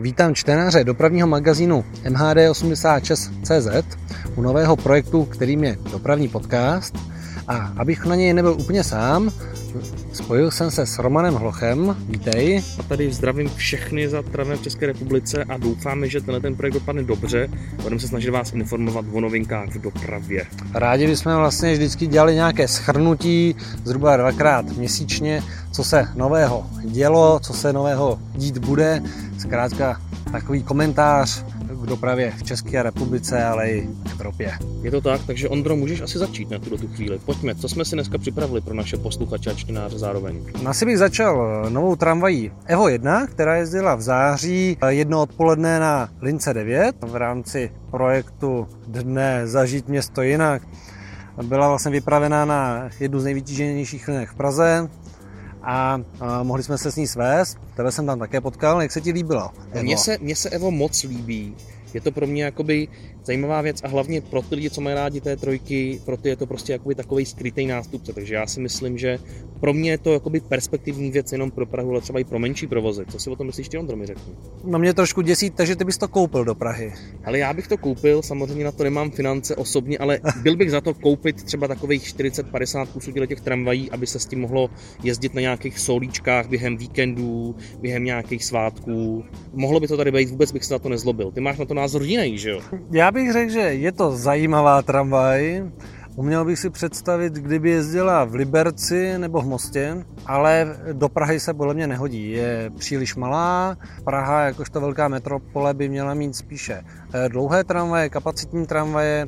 Vítám čtenáře dopravního magazínu MHD86CZ u nového projektu, kterým je Dopravní podcast. A abych na něj nebyl úplně sám, spojil jsem se s Romanem Hlochem. Vítej. A tady zdravím všechny zatravené v České republice a doufáme, že tenhle ten projekt dopadne dobře. Budeme se snažit vás informovat o novinkách v dopravě. Rádi bychom vlastně vždycky dělali nějaké schrnutí, zhruba dvakrát měsíčně, co se nového dělo, co se nového dít bude. Zkrátka takový komentář k dopravě v České republice, ale i v Evropě. Je to tak, takže Ondro, můžeš asi začít na tuto tu chvíli. Pojďme, co jsme si dneska připravili pro naše posluchače a čtenáře zároveň? Asi bych začal novou tramvají Evo 1, která jezdila v září jedno odpoledne na lince 9 v rámci projektu Dne zažít město jinak. Byla vlastně vypravená na jednu z nejvytíženějších linek v Praze, a, a mohli jsme se s ní svést. Tebe jsem tam také potkal. Jak se ti líbilo? Mně se, mně se Evo moc líbí. Je to pro mě jakoby zajímavá věc a hlavně pro ty lidi, co mají rádi té trojky, pro ty je to prostě jakoby takový skrytý nástupce. Takže já si myslím, že pro mě je to jakoby perspektivní věc jenom pro Prahu, ale třeba i pro menší provozy. Co si o tom myslíš ty, Ondro, mi řekni? No mě trošku děsí, takže ty bys to koupil do Prahy. Ale já bych to koupil, samozřejmě na to nemám finance osobně, ale byl bych za to koupit třeba takových 40-50 kusů těch tramvají, aby se s tím mohlo jezdit na nějakých solíčkách během víkendů, během nějakých svátků. Mohlo by to tady být, vůbec bych se na to nezlobil. Ty máš na to názor jiný, že jo? Já bych řekl, že je to zajímavá tramvaj. Uměl bych si představit, kdyby jezdila v Liberci nebo v Mostě, ale do Prahy se podle mě nehodí. Je příliš malá. Praha, jakožto velká metropole, by měla mít spíše eh, dlouhé tramvaje, kapacitní tramvaje,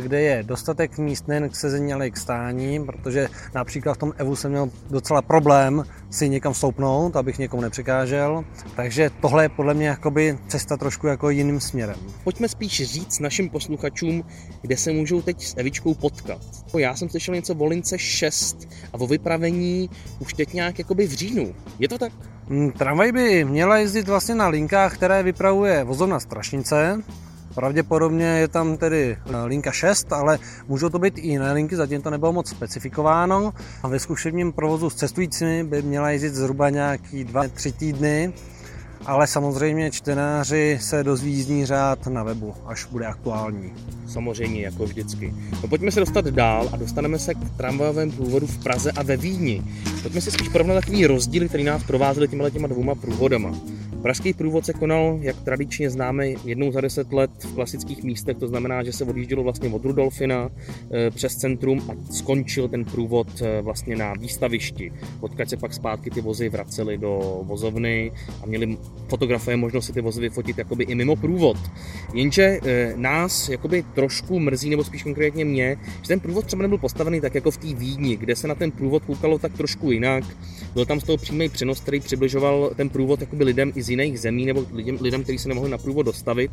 kde je dostatek míst nejen k sezení, ale i k stání, protože například v tom Evu jsem měl docela problém si někam stoupnout, abych někomu nepřekážel. Takže tohle je podle mě jakoby cesta trošku jako jiným směrem. Pojďme spíš říct našim posluchačům, kde se můžou teď s Evičkou potkat. Já jsem slyšel něco o lince 6 a o vypravení už teď nějak jakoby v říjnu. Je to tak? Hmm, tramvaj by měla jezdit vlastně na linkách, které vypravuje vozovna Strašnice, Pravděpodobně je tam tedy eh, linka 6, ale můžou to být i jiné linky, zatím to nebylo moc specifikováno. A ve zkušebním provozu s cestujícími by měla jezdit zhruba nějaký 2-3 týdny, ale samozřejmě čtenáři se dozví jízdní řád na webu, až bude aktuální. Samozřejmě, jako vždycky. No pojďme se dostat dál a dostaneme se k tramvajovém průvodu v Praze a ve Vídni. Pojďme si spíš porovnat takový rozdíly, který nás provázely těma těma dvouma průvodama. Pražský průvod se konal, jak tradičně známe, jednou za deset let v klasických místech, to znamená, že se odjíždělo vlastně od Rudolfina e, přes centrum a skončil ten průvod e, vlastně na výstavišti, odkud se pak zpátky ty vozy vracely do vozovny a měli fotografové možnost si ty vozy vyfotit jakoby i mimo průvod. Jenže e, nás jakoby trošku mrzí, nebo spíš konkrétně mě, že ten průvod třeba nebyl postavený tak jako v té Vídni, kde se na ten průvod koukalo tak trošku jinak. Byl tam z toho přímý přenos, který přibližoval ten průvod jakoby lidem i z jiných zemí nebo lidem, lidem kteří se nemohli na průvod dostavit.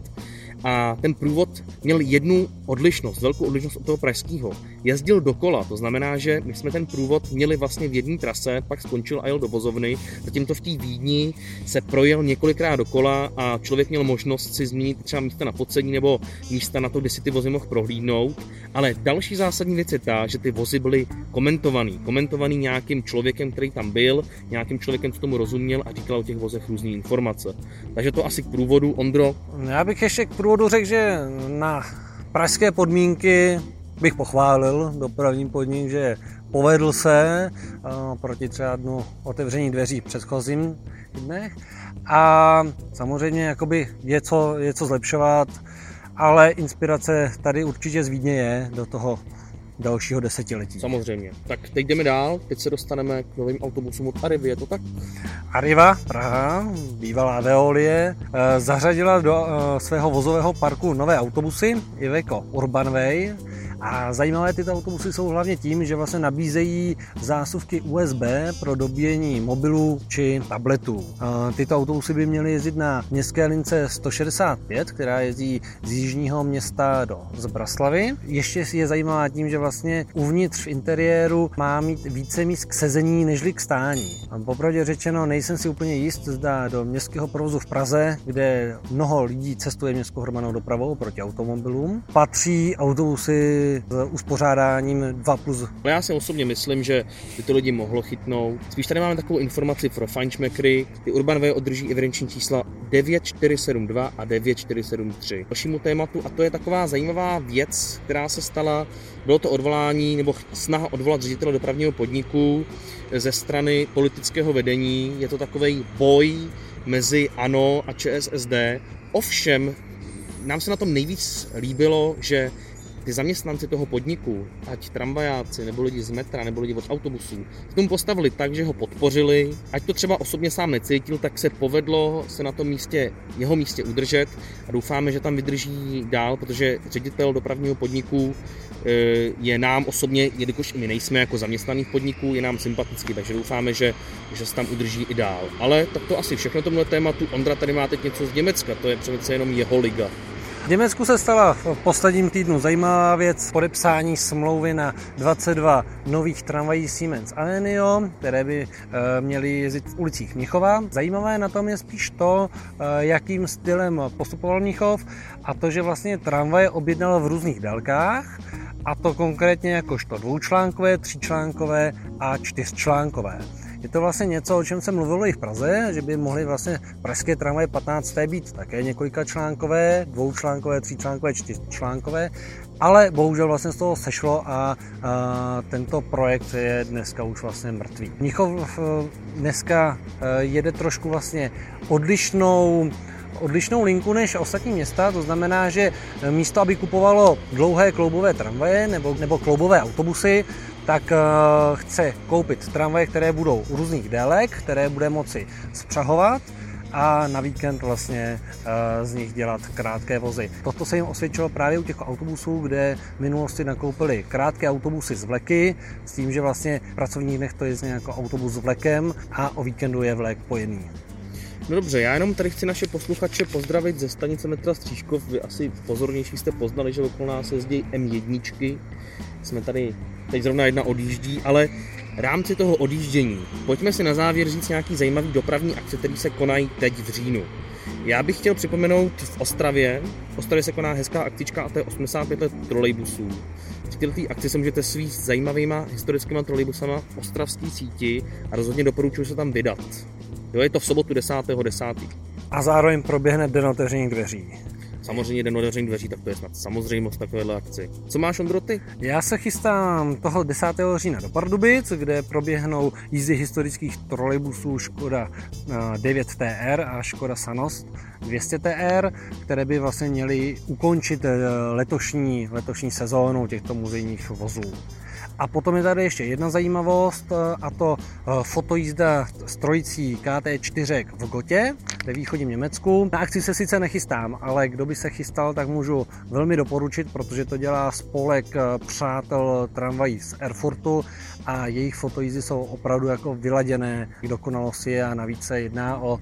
A ten průvod měl jednu odlišnost, velkou odlišnost od toho pražského. Jezdil dokola, to znamená, že my jsme ten průvod měli vlastně v jedné trase, pak skončil a jel do vozovny, zatímco v té Vídni se projel několikrát dokola a člověk měl možnost si zmínit třeba místa na podzemí nebo místa na to, kde si ty vozy mohl prohlídnout. Ale další zásadní věc je ta, že ty vozy byly komentovaný. Komentovaný nějakým člověkem, který tam byl, nějakým člověkem, co tomu rozuměl a říkal o těch vozech různé informace. Takže to asi k průvodu. Ondro? Já bych ještě k průvodu řekl, že na pražské podmínky bych pochválil dopravní podnik, že povedl se proti třeba dnu otevření dveří v předchozím dnech. A samozřejmě jakoby je co, je co zlepšovat, ale inspirace tady určitě z Vídně je do toho dalšího desetiletí. Samozřejmě. Tak teď jdeme dál, teď se dostaneme k novým autobusům od Arrivy, je to tak? Arriva, Praha, bývalá Veolie, eh, zařadila do eh, svého vozového parku nové autobusy, Iveco Urbanway, a zajímavé tyto autobusy jsou hlavně tím, že vlastně nabízejí zásuvky USB pro dobíjení mobilů či tabletů. Tyto autobusy by měly jezdit na městské lince 165, která jezdí z jižního města do Zbraslavy. Ještě je zajímavá tím, že vlastně uvnitř v interiéru má mít více míst k sezení nežli k stání. Popravdě řečeno, nejsem si úplně jist, zda do městského provozu v Praze, kde mnoho lidí cestuje městskou hromadnou dopravou proti automobilům, patří autobusy s uspořádáním 2 plus. Já si osobně myslím, že by to lidi mohlo chytnout. Spíš tady máme takovou informaci pro fančmekry. Ty Urbanway održí evidenční čísla 9472 a 9473. Dalšímu tématu, a to je taková zajímavá věc, která se stala, bylo to odvolání nebo snaha odvolat ředitele dopravního podniku ze strany politického vedení. Je to takový boj mezi ANO a ČSSD. Ovšem, nám se na tom nejvíc líbilo, že ty zaměstnanci toho podniku, ať tramvajáci, nebo lidi z metra, nebo lidi od autobusů, k tomu postavili tak, že ho podpořili. Ať to třeba osobně sám necítil, tak se povedlo se na tom místě, jeho místě udržet a doufáme, že tam vydrží dál, protože ředitel dopravního podniku eh, je nám osobně, jelikož i my nejsme jako zaměstnaných podniků, je nám sympatický, takže doufáme, že, že se tam udrží i dál. Ale tak to asi všechno tomhle tématu. Ondra tady má teď něco z Německa, to je přece jenom jeho liga. V Německu se stala v posledním týdnu zajímavá věc podepsání smlouvy na 22 nových tramvají Siemens Alenio, které by eh, měly jezdit v ulicích Mnichova. Zajímavé na tom je spíš to, eh, jakým stylem postupoval Mnichov a to, že vlastně tramvaje objednal v různých délkách a to konkrétně jakožto dvoučlánkové, tříčlánkové a čtyřčlánkové. Je to vlastně něco, o čem se mluvilo i v Praze, že by mohly vlastně pražské tramvaje 15. být také několika článkové, dvoučlánkové, tříčlánkové, čtyřčlánkové, ale bohužel vlastně z toho sešlo a, a tento projekt je dneska už vlastně mrtvý. Mnichov eh, dneska eh, jede trošku vlastně odlišnou odlišnou linku než ostatní města, to znamená, že místo, aby kupovalo dlouhé kloubové tramvaje nebo, nebo kloubové autobusy, tak uh, chce koupit tramvaje, které budou různých délek, které bude moci spřahovat a na víkend vlastně uh, z nich dělat krátké vozy. Toto se jim osvědčilo právě u těch autobusů, kde v minulosti nakoupili krátké autobusy z vleky, s tím, že vlastně v pracovních dnech to jezdí jako autobus s vlekem a o víkendu je vlek pojedný. No dobře, já jenom tady chci naše posluchače pozdravit ze stanice metra Střížkov. Vy asi pozornější jste poznali, že okolo nás jezdí M1. Jsme tady, teď zrovna jedna odjíždí, ale v rámci toho odjíždění, pojďme si na závěr říct nějaký zajímavý dopravní akce, který se konají teď v říjnu. Já bych chtěl připomenout v Ostravě, v Ostravě se koná hezká akcička a to je 85 let trolejbusů. Při této akci se můžete svít zajímavýma historickýma trolejbusama v ostravské síti a rozhodně doporučuji se tam vydat. Jo, je to v sobotu 10.10. 10. A zároveň proběhne den otevření dveří. Samozřejmě den otevření dveří, tak to je snad samozřejmost takovéhle akci. Co máš, Ondro, ty? Já se chystám toho 10. října do Pardubic, kde proběhnou jízdy historických trolejbusů Škoda 9 eh, a Škoda Sanost 200 TR, které by vlastně měly ukončit eh, letošní, letošní sezónu těchto muzejních vozů. A potom je tady ještě jedna zajímavost eh, a to eh, fotojízda s trojicí KT4 v Gotě ve východním Německu. Na akci se sice nechystám, ale kdo by se chystal, tak můžu velmi doporučit, protože to dělá spolek eh, přátel tramvají z Erfurtu a jejich fotojízdy jsou opravdu jako vyladěné k dokonalosti a navíc se jedná o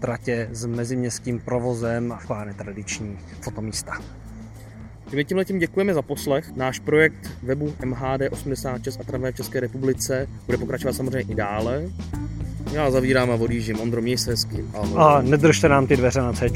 tratě s meziměstským provozem a tradiční fotomísta. My tímhle tím děkujeme za poslech. Náš projekt webu MHD86 a tramvaj v České republice bude pokračovat samozřejmě i dále. Já zavírám a odjíždím. Ondro, měj se hezky. Ahoj. A nedržte nám ty dveře na C.